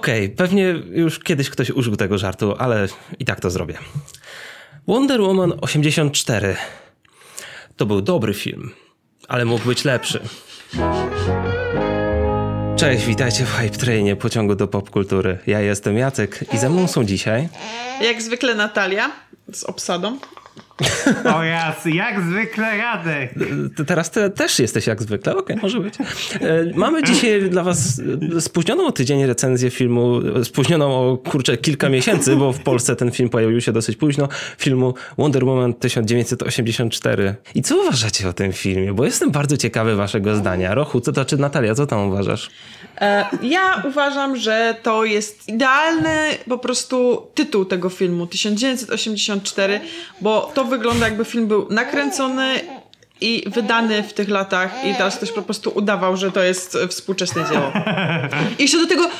Okej, okay, pewnie już kiedyś ktoś użył tego żartu, ale i tak to zrobię. Wonder Woman 84 to był dobry film, ale mógł być lepszy. Cześć, witajcie w Hype Trainie pociągu do popkultury. Ja jestem Jacek i ze mną są dzisiaj... Jak zwykle Natalia z obsadą. O jas, jak zwykle Radek. Teraz też jesteś jak zwykle, okej, okay, może być. E, mamy dzisiaj dla was spóźnioną o tydzień recenzję filmu, spóźnioną o kurczę kilka miesięcy, bo w Polsce ten film pojawił się dosyć późno, filmu Wonder Woman 1984. I co uważacie o tym filmie? Bo jestem bardzo ciekawy waszego zdania. Rochu, co to czy Natalia, co tam uważasz? E, ja uważam, że to jest idealny po prostu tytuł tego filmu 1984, bo to wygląda jakby film był nakręcony i wydany w tych latach i teraz ktoś po prostu udawał, że to jest współczesne dzieło. I jeszcze do tego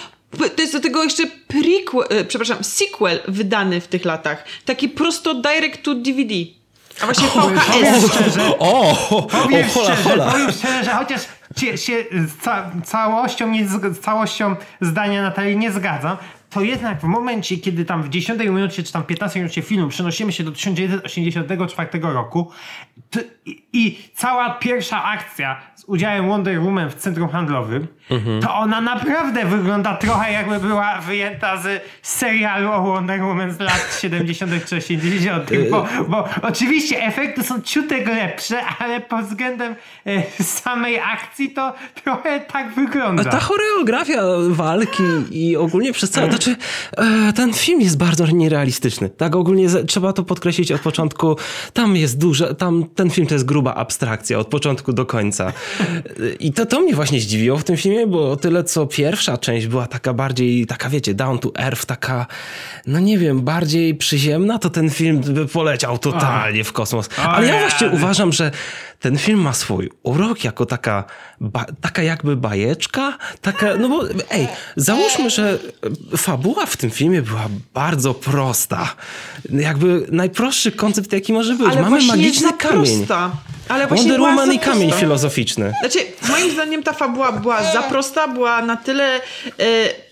to jest do tego jeszcze prequel, e, przepraszam, sequel wydany w tych latach. Taki prosto direct to DVD. A właśnie VHS. Powiem szczerze, o, powiem, szczerze powiem szczerze, że chociaż się z ca całością, nie, z całością zdania Natalii nie zgadzam, to jednak w momencie, kiedy tam w 10 minucie czy tam 15 minucie filmu przenosimy się do 1984 roku to, i, i, cała pierwsza akcja z udziałem Wonder Woman w centrum handlowym, mhm. to ona naprawdę wygląda trochę jakby była wyjęta z serialu o Wonder Woman z lat 70. czy 80. Bo, bo oczywiście efekty są ciutek lepsze, ale pod względem e, samej akcji to trochę tak wygląda. Ta choreografia walki i ogólnie przez całe znaczy, e, ten film jest bardzo nierealistyczny. Tak ogólnie trzeba to podkreślić od początku. Tam jest duże, tam ten film to jest gruba abstrakcja od początku do końca. I to, to mnie właśnie zdziwiło w tym filmie, bo o tyle co pierwsza część była taka bardziej, taka wiecie, down to earth, taka, no nie wiem, bardziej przyziemna, to ten film by poleciał totalnie w kosmos. Ale ja właśnie uważam, że ten film ma swój urok jako taka, ba, taka jakby bajeczka, taka, no bo ej, załóżmy, że fabuła w tym filmie była bardzo prosta. Jakby najprostszy koncept, jaki może być. Ale Mamy magiczny kamień. Prosta. Ale Wonder Woman i kamień prosta. filozoficzny. Znaczy, moim zdaniem ta fabuła była za prosta, była na tyle... Yy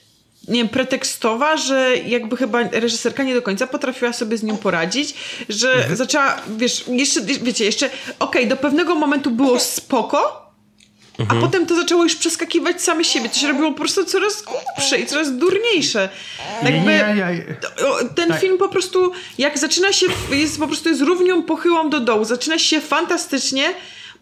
nie wiem, pretekstowa, że jakby chyba reżyserka nie do końca potrafiła sobie z nią poradzić, że mhm. zaczęła, wiesz, jeszcze, wiecie, jeszcze, okej, okay, do pewnego momentu było spoko, mhm. a potem to zaczęło już przeskakiwać same siebie. To się robiło po prostu coraz głupsze i coraz durniejsze. Jakby ten tak. film po prostu, jak zaczyna się, jest po prostu jest równią pochyłą do dołu. Zaczyna się fantastycznie,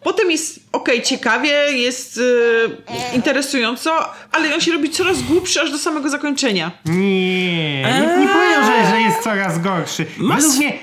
Potem jest ok, ciekawie, jest yy, interesująco, ale on się robi coraz głupszy aż do samego zakończenia. Nie, nie, nie powiem, że, że jest coraz gorszy. Mas... Według mnie,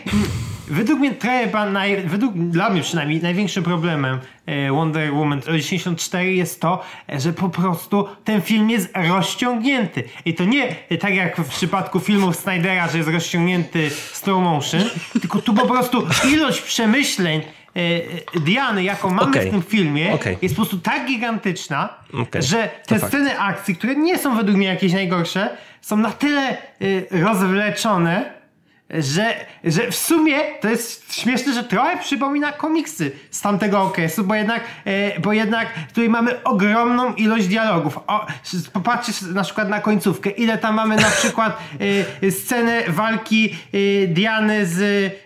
według mnie chyba, naj, według, dla mnie przynajmniej, największym problemem e, Wonder Woman 84 jest to, że po prostu ten film jest rozciągnięty. I to nie tak jak w przypadku filmów Snydera, że jest rozciągnięty slow motion, tylko tu po prostu ilość przemyśleń E, Diany, jaką mamy okay. w tym filmie, okay. jest po prostu tak gigantyczna, okay. że te to sceny fakt. akcji, które nie są według mnie jakieś najgorsze, są na tyle y, rozwleczone, że, że w sumie to jest śmieszne, że trochę przypomina komiksy z tamtego okresu, bo jednak, e, bo jednak tutaj mamy ogromną ilość dialogów. O, na przykład na końcówkę, ile tam mamy na przykład e, scenę walki e, Diany z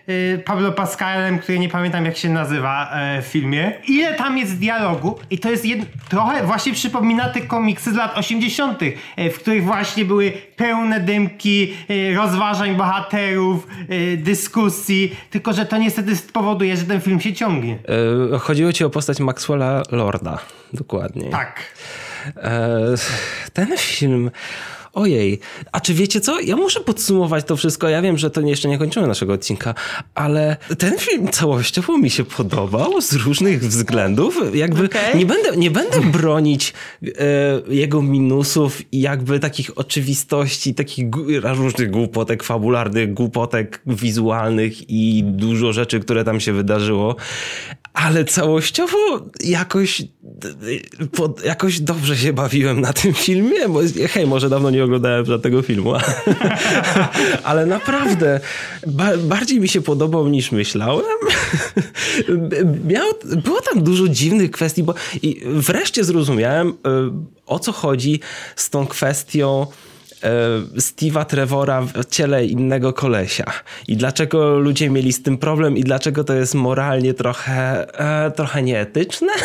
e, Pablo Pascalem, który nie pamiętam jak się nazywa e, w filmie. Ile tam jest dialogu i to jest jed... trochę właśnie przypomina te komiksy z lat 80., e, w których właśnie były pełne dymki, rozważań bohaterów, Y, dyskusji, tylko że to niestety spowoduje, że ten film się ciągnie. E, chodziło ci o postać Maxwella Lorda, dokładnie. Tak. E, ten film Ojej, a czy wiecie co? Ja muszę podsumować to wszystko. Ja wiem, że to jeszcze nie kończymy naszego odcinka, ale ten film całościowo mi się podobał z różnych względów. Jakby okay. nie, będę, nie będę bronić e, jego minusów i jakby takich oczywistości, takich różnych głupotek fabularnych, głupotek wizualnych i dużo rzeczy, które tam się wydarzyło, ale całościowo jakoś, pod, jakoś dobrze się bawiłem na tym filmie, bo hej, może dawno nie oglądałem żadnego filmu, ale naprawdę ba bardziej mi się podobał niż myślałem. Miał, było tam dużo dziwnych kwestii, bo i wreszcie zrozumiałem e, o co chodzi z tą kwestią Steve'a Trevora w ciele innego kolesia. I dlaczego ludzie mieli z tym problem i dlaczego to jest moralnie trochę, e, trochę nieetyczne?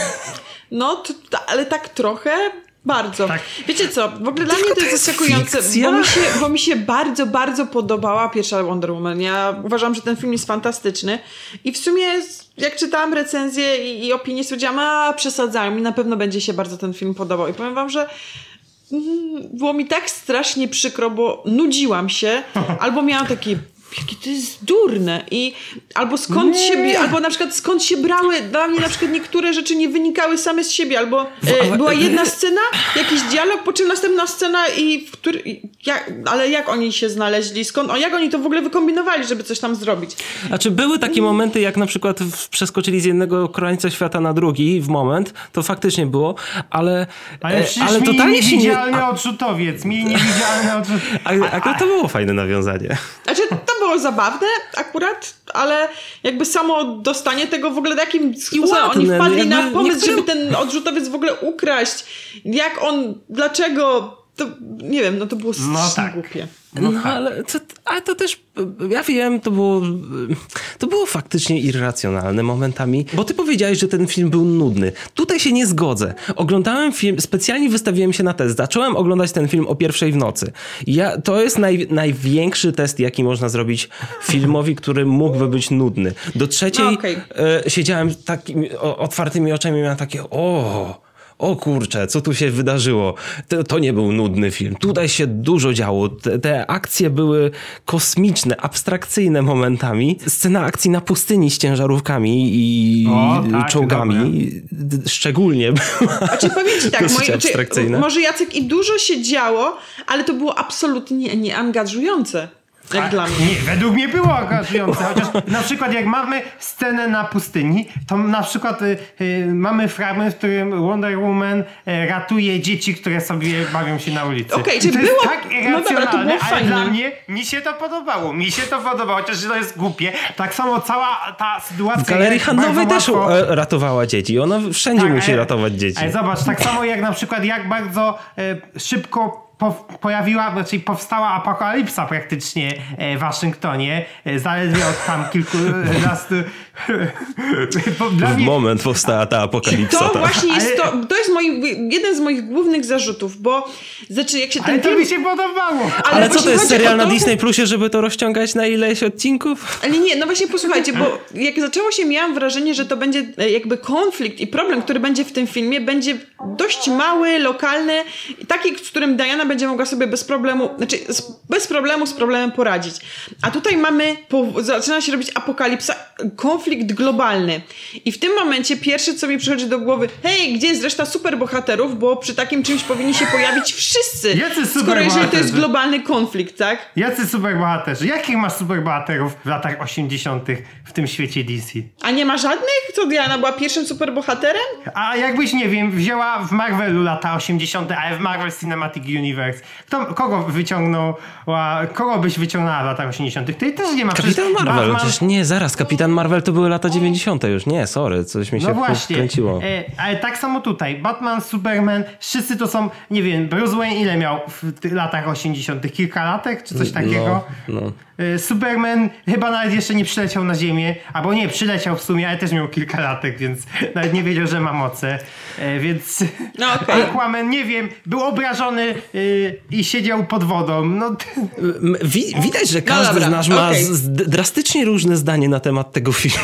No, to, to, ale tak trochę bardzo. Tak. Wiecie co, w ogóle dla Tylko mnie to jest jest zaskakujące, bo mi, się, bo mi się bardzo, bardzo podobała pierwsza Wonder Woman. Ja uważam, że ten film jest fantastyczny i w sumie jak czytałam recenzję i, i opinie, stwierdziłam, a przesadzają, mi na pewno będzie się bardzo ten film podobał. I powiem wam, że było mi tak strasznie przykro, bo nudziłam się, albo miałam takie jakie to jest durne i albo skąd Nie. się, albo na przykład skąd się brały, dla mnie na przykład niektóre rzeczy nie wynikały same z siebie, albo e, była jedna scena, jakiś dialog, po czym następna scena i w który, jak, ale jak oni się znaleźli, skąd, o, jak oni to w ogóle wykombinowali, żeby coś tam zrobić. Znaczy były takie momenty, jak na przykład przeskoczyli z jednego krańca świata na drugi w moment, to faktycznie było, ale, Ale e, ale mieli totalnie się nie... niewidzialny odrzutowiec. Mieli niewidzialny odrzutowiec. A, a, to było fajne nawiązanie. Znaczy, to było zabawne akurat, ale jakby samo dostanie tego w ogóle, jakim sposobem oni ładne, wpadli na pomysł, niektóre- żeby ten odrzutowiec w ogóle ukraść, jak on, dlaczego, to nie wiem, no to było strasznie tak. głupie. No, tak. ale, to, ale to też, ja wiem, to było, to było faktycznie irracjonalne momentami, bo ty powiedziałeś, że ten film był nudny. Tutaj się nie zgodzę. Oglądałem film, specjalnie wystawiłem się na test. Zacząłem oglądać ten film o pierwszej w nocy. Ja, to jest naj, największy test, jaki można zrobić filmowi, który mógłby być nudny. Do trzeciej No, okej. e, siedziałem takimi o, otwartymi oczami i miałem takie, o... O kurczę, co tu się wydarzyło? To, to nie był nudny film. Tutaj się dużo działo. Te, te akcje były kosmiczne, abstrakcyjne momentami. Scena akcji na pustyni z ciężarówkami i O, tak, czołgami d- szczególnie była. Znaczy powiem ci tak, czy, może Jacek i dużo się działo, ale to było absolutnie nieangażujące, jak dla mnie. Nie, według mnie było angażujące, chociaż na przykład jak mamy scenę na pustyni, to na przykład y, y, mamy fragment, w którym Wonder Woman y, ratuje dzieci, które sobie bawią się na ulicy. Okej, to było- jest tak no dobra, to irracjonalne, było ale fajne. dla mnie mi się to podobało. Mi się to podobało, chociaż to jest głupie. Tak samo cała ta sytuacja... W galerii handlowej też łatwo- e, ratowała dzieci. Ona wszędzie Tak, musi ale- ratować dzieci. Ale zobacz, tak samo jak na przykład jak bardzo e, szybko pojawiła, znaczy powstała apokalipsa praktycznie e, w Waszyngtonie, e, zaledwie od tam kilkunastu... W mnie, moment powstała ta apokalipsa. To ta. właśnie jest Ale- to, to jest moi, jeden z moich głównych zarzutów, bo znaczy jak się ale ten to film... mi się podobało. Ale co właśnie to jest serial na to- Disney Plusie, żeby to rozciągać na ileś odcinków? Ale nie, no właśnie posłuchajcie, bo jak zaczęło się, miałam wrażenie, że to będzie e, jakby konflikt i problem, który będzie w tym filmie, będzie dość mały, lokalny, i taki, z którym Diana będzie mogła sobie bez problemu, znaczy z, bez problemu z problemem poradzić. A tutaj mamy, po, zaczyna się robić apokalipsa, konflikt globalny. I w tym momencie pierwsze, co mi przychodzi do głowy, hej, gdzie jest reszta superbohaterów, bo przy takim czymś powinni się pojawić wszyscy. Jacy Skoro jeżeli to jest globalny konflikt, tak? Jacy superbohaterzy? Jakich masz superbohaterów w latach 80. w tym świecie DC? A nie ma żadnych? Co Diana była pierwszym superbohaterem? A jakbyś, nie wiem, wzięła w Marvelu lata 80., ale w Marvel Cinematic Universe, kto, kogo wyciągnął, kogo byś wyciągnęła w latach 80.? Ty też nie ma Kapitan przecież Marvel. Batman- Przecież nie, zaraz. Kapitan Marvel to były lata 90. już. Nie, sorry, coś mi się No właśnie, wkręciło. e, ale tak samo tutaj. Batman, Superman, wszyscy to są, nie wiem, Bruce Wayne ile miał w tych latach 80.? Kilka latek, czy coś takiego? No, no. E, Superman chyba nawet jeszcze nie przyleciał na Ziemię, albo nie, przyleciał w sumie, ale też miał kilka latek, więc nawet nie wiedział, że ma moce. E, więc No okej. Aquaman, nie wiem, był obrażony e, i siedział pod wodą. No, widać, że każdy dobra, z nas ma d- drastycznie różne zdanie na temat tego filmu.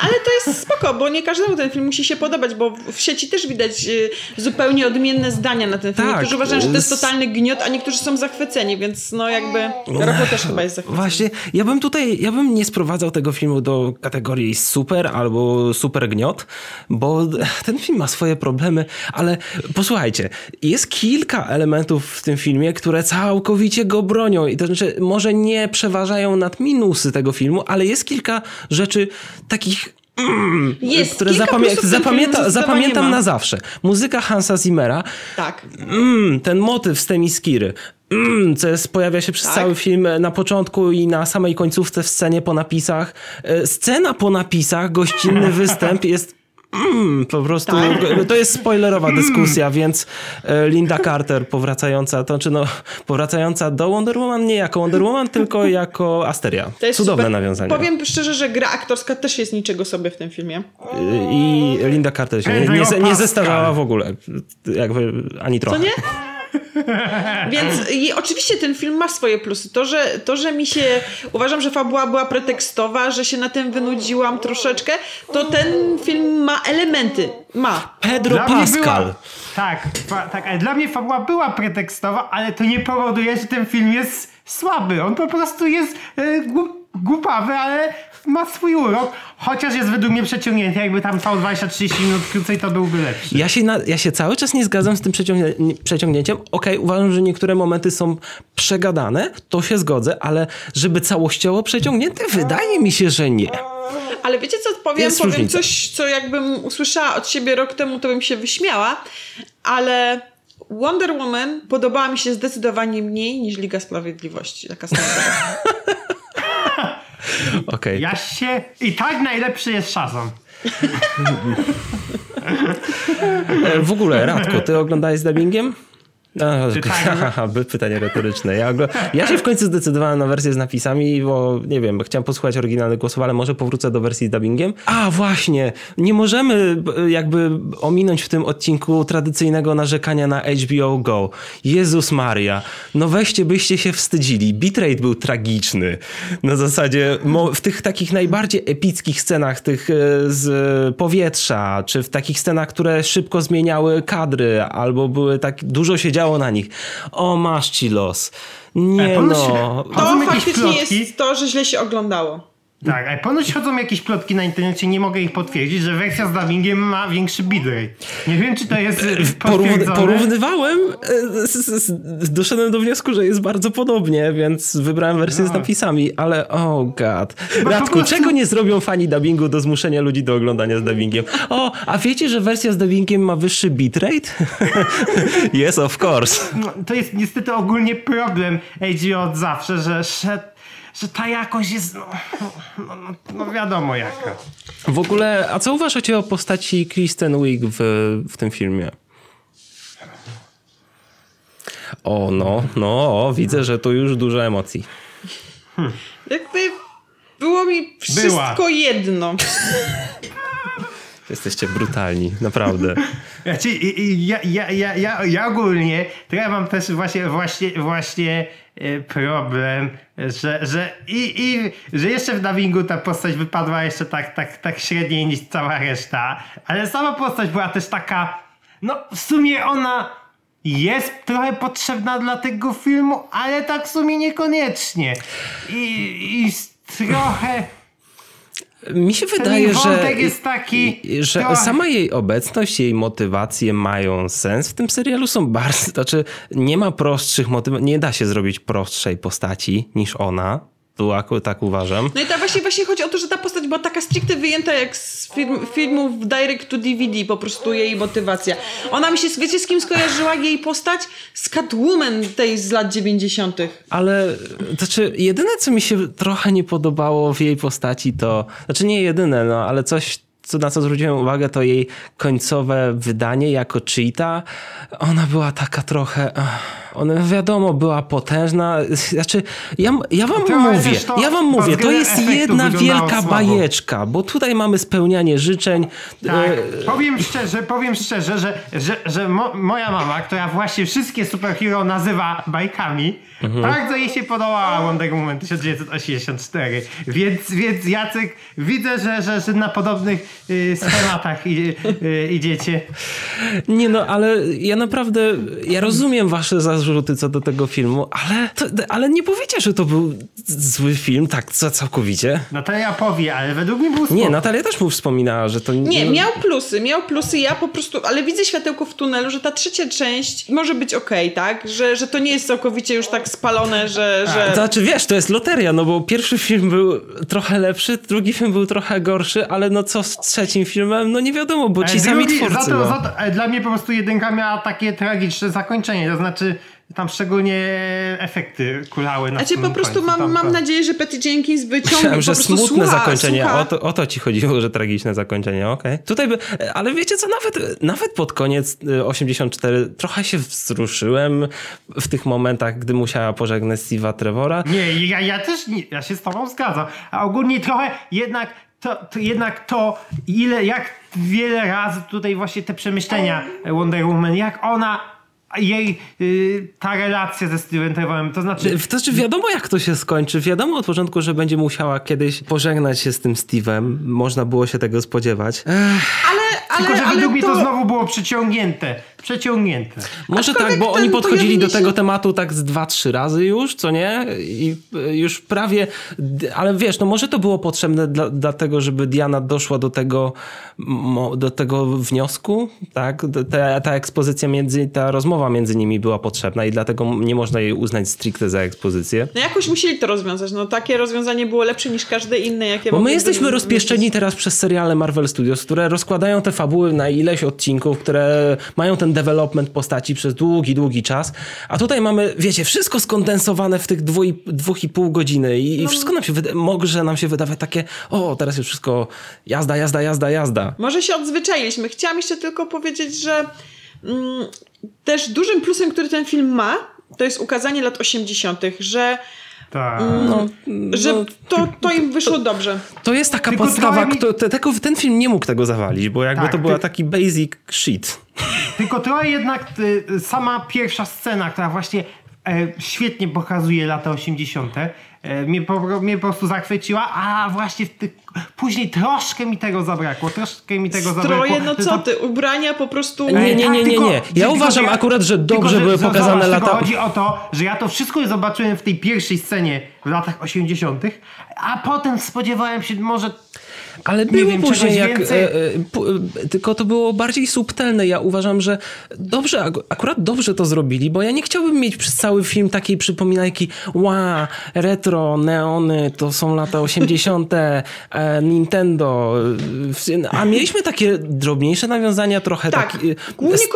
Ale to jest spoko, bo nie każdemu ten film musi się podobać, bo w sieci też widać y, zupełnie odmienne zdania na ten film. Tak, Niektórzy uważają, że to jest totalny gniot, a niektórzy są zachwyceni, więc no jakby Rafał też chyba jest zachwycony. Właśnie, ja bym tutaj, ja bym nie sprowadzał tego filmu do kategorii super albo super gniot, bo ten film ma swoje problemy, ale posłuchajcie, jest kilka elementów w tym filmie, które całkowicie go bronią i to znaczy może nie przeważają nad minusy tego filmu, ale jest kilka rzeczy takich mm, Jest, które zapamię- zapamięta, zapamiętam na zawsze. Muzyka Hansa Zimmera, Tak. Mm, ten motyw z Temiskiry. Mm, co jest, pojawia się przez Tak. cały film e, na początku i na samej końcówce w scenie po napisach. E, Scena po napisach, gościnny występ jest Mm, po prostu Tak. to jest spoilerowa dyskusja, więc e, Linda Carter powracająca, to czy no, powracająca do Wonder Woman nie jako Wonder Woman, tylko jako Asteria. To jest Cudowne super. nawiązanie. Powiem szczerze, że gra aktorska też jest niczego sobie w tym filmie. I Linda Carter się nie, nie, nie, zestarzała w ogóle. Jakby ani trochę. To nie? Więc i oczywiście ten film ma swoje plusy. To że, to, że mi się. Uważam, że fabuła była pretekstowa, że się na tym wynudziłam troszeczkę, to ten film ma elementy. Ma. Pedro Dla Pascal. Była, tak, fa, tak, ale dla mnie fabuła była pretekstowa, ale to nie powoduje, że ten film jest słaby. On po prostu jest e, głup, głupawy, ale ma swój urok. Chociaż jest według mnie przeciągnięty. Jakby tam trwał 20-30 minut krócej, to byłby lepszy. Ja się, na, ja się cały czas nie zgadzam z tym przeciągnie, przeciągnięciem. Okej, uważam, że niektóre momenty są przegadane, to się zgodzę, ale żeby całościowo przeciągnięte, wydaje mi się, że nie. Ale wiecie co powiem? Jest powiem różnica. coś, co jakbym usłyszała od siebie rok temu, to bym się wyśmiała, ale Wonder Woman podobała mi się zdecydowanie mniej niż Liga Sprawiedliwości. Taka standardowa. Ja się... I tak najlepszy jest Shazam. E, W ogóle, Radko, ty oglądałeś z dubbingiem? No, by- pytanie retoryczne. Ja, ja się w końcu zdecydowałem na wersję z napisami, bo nie wiem, chciałem posłuchać oryginalnych głosów, ale może powrócę do wersji z dubbingiem. A właśnie, nie możemy b- jakby ominąć w tym odcinku tradycyjnego narzekania na HBO Go. Jezus Maria, no weźcie byście się wstydzili. Bitrate był tragiczny. Na zasadzie w tych takich najbardziej epickich scenach, tych e, z powietrza, czy w takich scenach, które szybko zmieniały kadry, albo były tak, dużo się działo na nich. O, masz ci los. Nie E, no. Chodzą To faktycznie plotki. jest to, że źle się oglądało. Tak, ale ponoć chodzą jakieś plotki na internecie, nie mogę ich potwierdzić, że wersja z dubbingiem ma większy bitrate. Nie wiem, czy to jest e, Porówny, porównywałem, e, z, z, z, doszedłem do wniosku, że jest bardzo podobnie, więc wybrałem wersję z napisami, ale oh god. po Radku, prostu- czego nie zrobią fani dubbingu do zmuszenia ludzi do oglądania z dubbingiem? O, a wiecie, że wersja z dubbingiem ma wyższy bitrate? yes, of course. No, to jest niestety ogólnie problem HBO od zawsze, że, że, że ta jakość jest, no, no, no, no wiadomo jaka. W ogóle, a co uważacie o postaci Kristen Wiig w, w tym filmie? O, no, no, o, widzę, że tu już dużo emocji. Jakby było mi wszystko jedno. Jesteście brutalni, naprawdę. Znaczy, ja, ja, ja, ja, ja ogólnie, to ja mam też właśnie, właśnie, właśnie e, problem, że, że, i, i, że jeszcze w dubbingu ta postać wypadła jeszcze tak, tak, tak średniej niż cała reszta, ale sama postać była też taka, no w sumie ona jest trochę potrzebna dla tego filmu, ale tak w sumie niekoniecznie. I, i trochę... Mi się wydaje, że, taki że trochę- sama jej obecność, jej motywacje mają sens w tym serialu. Są bardzo, znaczy nie ma prostszych motywacji, nie da się zrobić prostszej postaci niż ona. Tu akurat tak uważam. No i to właśnie, właśnie chodzi o to, że ta postać była taka stricte wyjęta jak z film, filmów direct to DVD, po prostu jej motywacja. Ona mi się, wiecie z kim skojarzyła jej postać? Z Catwoman tej z lat 90. Ale znaczy, jedyne, co mi się trochę nie podobało w jej postaci, to znaczy nie jedyne, no ale coś, co, na co zwróciłem uwagę, to jej końcowe wydanie jako cheata. Ona była taka trochę. Ona wiadomo, była potężna. Znaczy, ja, ja wam mówię, ja wam mówię, to jest jedna wielka słabo. bajeczka, bo tutaj mamy spełnianie życzeń. Tak, E, powiem szczerze, powiem szczerze, że, że, że mo, moja mama, która właśnie wszystkie superhero nazywa bajkami, bardzo jej się podobała Wonder Woman 1984. Więc, więc Jacek, widzę, że, że, że na podobnych y, schematach i, y, idziecie. Nie no, ale ja naprawdę, ja rozumiem wasze zarzuty co do tego filmu, ale, to, ale nie powiecie, że to był zły film, tak całkowicie. To ja powiem, ale według mnie był spoko. Nie, Natalia też mu wspominała, że to Nie, no, miał plusy, miał plusy, ja po prostu, ale widzę światełko w tunelu, że ta trzecia część może być okej, tak? Że, że to nie jest całkowicie już tak spalone, że... To że... znaczy, wiesz, to jest loteria, no bo pierwszy film był trochę lepszy, drugi film był trochę gorszy, ale no co z trzecim filmem? No nie wiadomo, bo ci Ale sami drugi- twórcy. za to, no. za to, ale dla mnie po prostu jedynka miała takie tragiczne zakończenie, to znaczy tam szczególnie efekty kulały na Znaczy po prostu końcu. mam, Tam- mam tam- nadzieję, że Patty Jenkins wyciągnie że prostu smutne słucha, zakończenie. Słucha. O to, o to ci chodziło, że tragiczne zakończenie, okej. Tutaj by, ale wiecie co, nawet, nawet pod koniec y, 84 trochę się wzruszyłem w tych momentach, gdy musiała pożegnać Steve'a Trevora. Nie, ja, ja też nie, ja się z tobą zgadzam. A ogólnie trochę jednak to, to jednak to, ile, jak wiele razy tutaj właśnie te przemyślenia Wonder Woman, jak ona, jej y, ta relacja ze Steven Trevorem, to znaczy... To znaczy wiadomo jak to się skończy, wiadomo od początku, że będzie musiała kiedyś pożegnać się z tym Steve'em, można było się tego spodziewać. Ech, Ale, ale, Tylko, że ale według mnie to to znowu było przeciągnięte. Przeciągnięte. Może tak, bo oni podchodzili do tego się- tematu tak z dwa, trzy razy już, co nie? I y, już prawie, ale wiesz, no może to było potrzebne dla, dlatego, żeby Diana doszła do tego, do tego wniosku, tak? Ta, ta ekspozycja między, ta rozmowa między nimi była potrzebna i dlatego nie można jej uznać stricte za ekspozycję. No jakoś musieli to rozwiązać. No takie rozwiązanie było lepsze niż każde inne, jakie Bo my jesteśmy rozpieszczeni teraz przez seriale Marvel Studios, które rozkładają te fabuły na ileś odcinków, które mają ten development postaci przez długi, długi czas. A tutaj mamy, wiecie, wszystko skondensowane w tych dwu i, dwóch i pół godziny i, i wszystko nam się wyda- może nam się wydawać takie, o, teraz już wszystko jazda, jazda, jazda, jazda. Może się odzwyczailiśmy. Chciałam jeszcze tylko powiedzieć, że mm, też dużym plusem, który ten film ma, to jest ukazanie lat 80., że, Tak. No, że no, to, to im wyszło dobrze. to jest taka Tylko podstawa, mi- kto, te, tego, ten film nie mógł tego zawalić, bo jakby Tak, to była ty- taki basic shit. Tylko trochę jednak y, sama pierwsza scena, która właśnie e, świetnie pokazuje lata 80. E, mnie, po, mnie po prostu zachwyciła, a właśnie w tych, później troszkę mi tego zabrakło, troszkę mi tego zabrakło. Stroje, no co ty, ubrania po prostu... Nie, nie, nie, nie, tylko- nie. Ja tylko, uważam że akurat, że tylko, dobrze były pokazane zobacz, lata- Tylko chodzi o to, że ja to wszystko zobaczyłem w tej pierwszej scenie w latach 80., a potem spodziewałem się może Ale Nie było wiem, później jak. więcej. E, e, e, tylko to było bardziej subtelne. Ja uważam, że dobrze, ak- akurat dobrze to zrobili, bo ja nie chciałbym mieć przez cały film takiej przypominajki, ła, retro, neony, to są lata 80., e, Nintendo. A mieliśmy takie drobniejsze nawiązania, trochę Tak, takie. głównie st-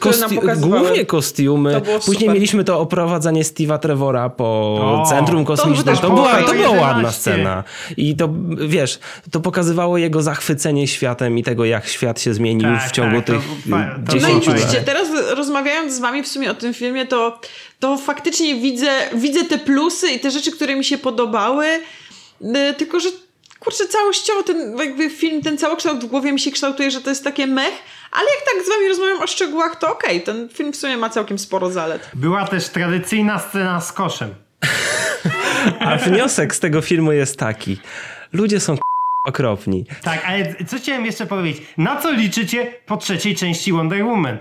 kostiumy, pokazywały. Głównie kostiumy. To Później super. mieliśmy to oprowadzanie Steve'a Trevora po O, centrum to kosmicznym. To, było była, to była ładna 11. scena. I to, wiesz, to pokazywało jego zachwycenie światem i tego, jak świat się zmienił Tak, w ciągu tak, to tych to No i 10 było lat. widzicie, teraz rozmawiając z wami w sumie o tym filmie, to, to faktycznie widzę, widzę te plusy i te rzeczy, które mi się podobały, y, tylko że kurczę, całościowo ten jakby film, ten całokształt w głowie mi się kształtuje, że to jest takie mech, ale jak tak z wami rozmawiam o szczegółach, to okej, ten film w sumie ma całkiem sporo zalet. była też tradycyjna scena z koszem. A wniosek z tego filmu jest taki. Ludzie są okropni. Tak, ale co chciałem jeszcze powiedzieć? Na co liczycie po trzeciej części Wonder Woman?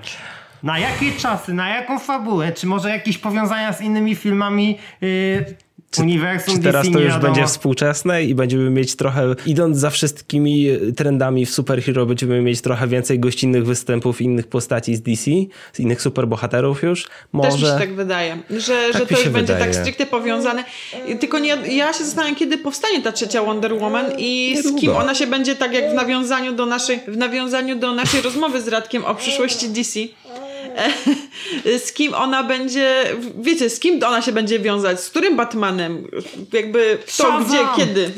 Na jakie czasy, na jaką fabułę? Czy może jakieś powiązania z innymi filmami yy, uniwersum Czy teraz DC, to nie już wiadomo. będzie współczesne i będziemy mieć trochę, idąc za wszystkimi trendami w superhero, będziemy mieć trochę więcej gościnnych występów innych postaci z DC, z innych superbohaterów już? Też mi się Może. tak wydaje, że, Tak że to już będzie wydaje. tak stricte powiązane. Tylko nie, ja się zastanawiam, kiedy powstanie ta trzecia Wonder Woman i Niedługo. z kim ona się będzie, tak jak w nawiązaniu do naszej, w nawiązaniu do naszej rozmowy z Radkiem o przyszłości DC. Z kim ona będzie, wiecie, z kim ona się będzie wiązać, z którym Batmanem, jakby kto, Shazam! gdzie, kiedy.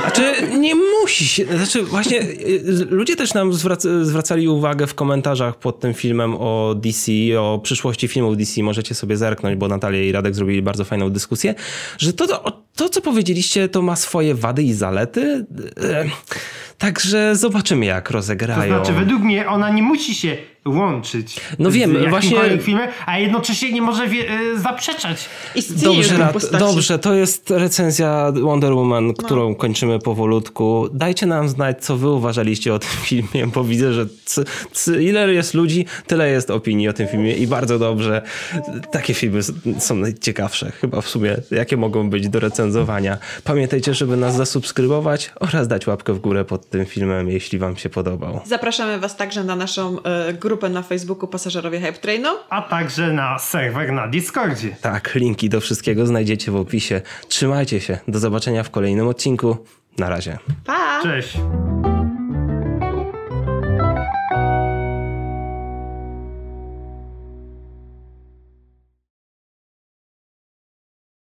Znaczy, nie musi się. Znaczy, właśnie y, ludzie też nam zwrac zwracali uwagę w komentarzach pod tym filmem o DC, o przyszłości filmów DC. Możecie sobie zerknąć, bo Natalia i Radek zrobili bardzo fajną dyskusję, że to, to, to co powiedzieliście, to ma swoje wady i zalety. E, Także zobaczymy, jak To rozegrają. znaczy, według mnie ona nie musi się łączyć. No wiem, właśnie- filmem, a jednocześnie nie może wie, y, zaprzeczać. Istnieje Dobrze, Rad, dobrze, to jest recenzja Wonder Woman, którą kończymy powolutku. Dajcie nam znać, co wy uważaliście o tym filmie, bo widzę, że c, c, ile jest ludzi, tyle jest opinii o tym filmie i bardzo dobrze. Takie filmy są najciekawsze, chyba w sumie, jakie mogą być do recenzowania. Pamiętajcie, żeby nas zasubskrybować oraz dać łapkę w górę pod tym filmem, jeśli wam się podobał. Zapraszamy Was także na naszą e, grupę na Facebooku Pasażerowie Hype Trainu. A także na serwer na Discordzie. Tak, linki do wszystkiego znajdziecie w opisie. Trzymajcie się, do zobaczenia w kolejnym odcinku. Na razie. Pa! Cześć.